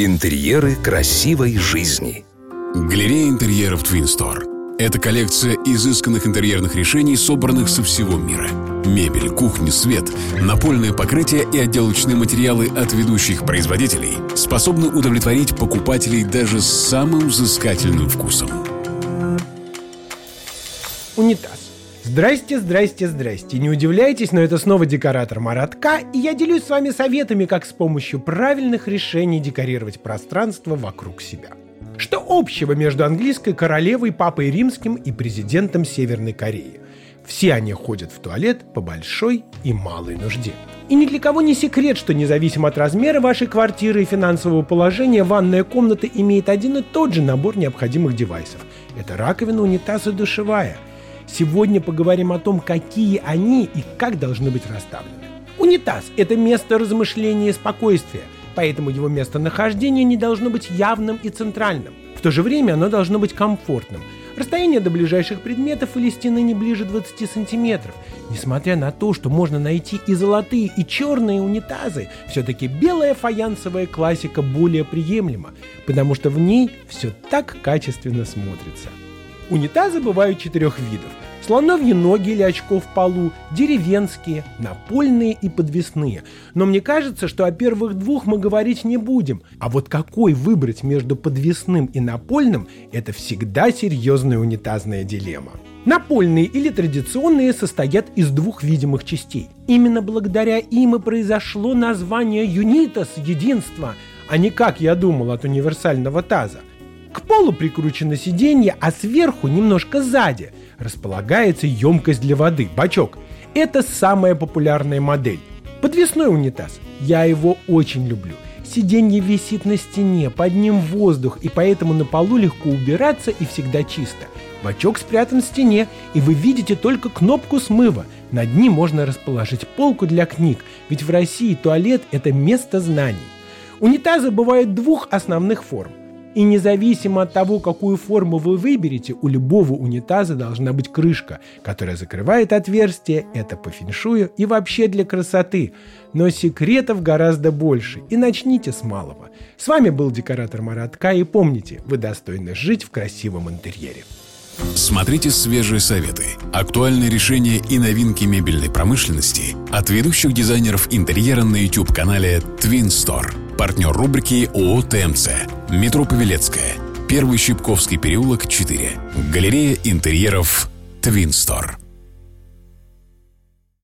Интерьеры красивой жизни. Галерея интерьеров Twin Store. Это коллекция изысканных интерьерных решений, собранных со всего мира. Мебель, кухня, свет, напольное покрытие и отделочные материалы от ведущих производителей способны удовлетворить покупателей даже с самым взыскательным вкусом. Унитаз. Здрасте, здрасте, здрасте. Не удивляйтесь, но это снова декоратор Маратка, и я делюсь с вами советами, как с помощью правильных решений декорировать пространство вокруг себя. Что общего между английской королевой, папой римским и президентом Северной Кореи? Все они ходят в туалет по большой и малой нужде. И ни для кого не секрет, что независимо от размера вашей квартиры и финансового положения, ванная комната имеет один и тот же набор необходимых девайсов. Это раковина, унитаз и душевая – Сегодня поговорим о том, какие они и как должны быть расставлены. Унитаз – это место размышления и спокойствия, поэтому его местонахождение не должно быть явным и центральным. В то же время оно должно быть комфортным. Расстояние до ближайших предметов или стены не ближе 20 сантиметров. Несмотря на то, что можно найти и золотые, и черные унитазы, все-таки белая фаянсовая классика более приемлема, потому что в ней все так качественно смотрится. Унитазы бывают четырех видов. Слоновьи ноги или очко в полу, деревенские, напольные и подвесные. Но мне кажется, что о первых двух мы говорить не будем. А вот какой выбрать между подвесным и напольным – это всегда серьезная унитазная дилемма. Напольные или традиционные состоят из двух видимых частей. Именно благодаря им и произошло название «Юнитас» – единство, а не, как я думал, от универсального таза. К полу прикручено сиденье, а сверху, немножко сзади, располагается емкость для воды, бачок. Это самая популярная модель. Подвесной унитаз. Я его очень люблю. Сиденье висит на стене, под ним воздух, и поэтому на полу легко убираться и всегда чисто. Бачок спрятан в стене, и вы видите только кнопку смыва. Над ним можно расположить полку для книг, ведь в России туалет – это место знаний. Унитазы бывают двух основных форм – и независимо от того, какую форму вы выберете, у любого унитаза должна быть крышка, которая закрывает отверстие, это по феншую и вообще для красоты. Но секретов гораздо больше, и начните с малого. С вами был декоратор Маратка, и помните, вы достойны жить в красивом интерьере. Смотрите свежие советы, актуальные решения и новинки мебельной промышленности от ведущих дизайнеров интерьера на YouTube-канале Twin Store. Партнер рубрики ООО «ТМЦ». Метро Павелецкая. Первый Щипковский переулок, 4. Галерея интерьеров Store.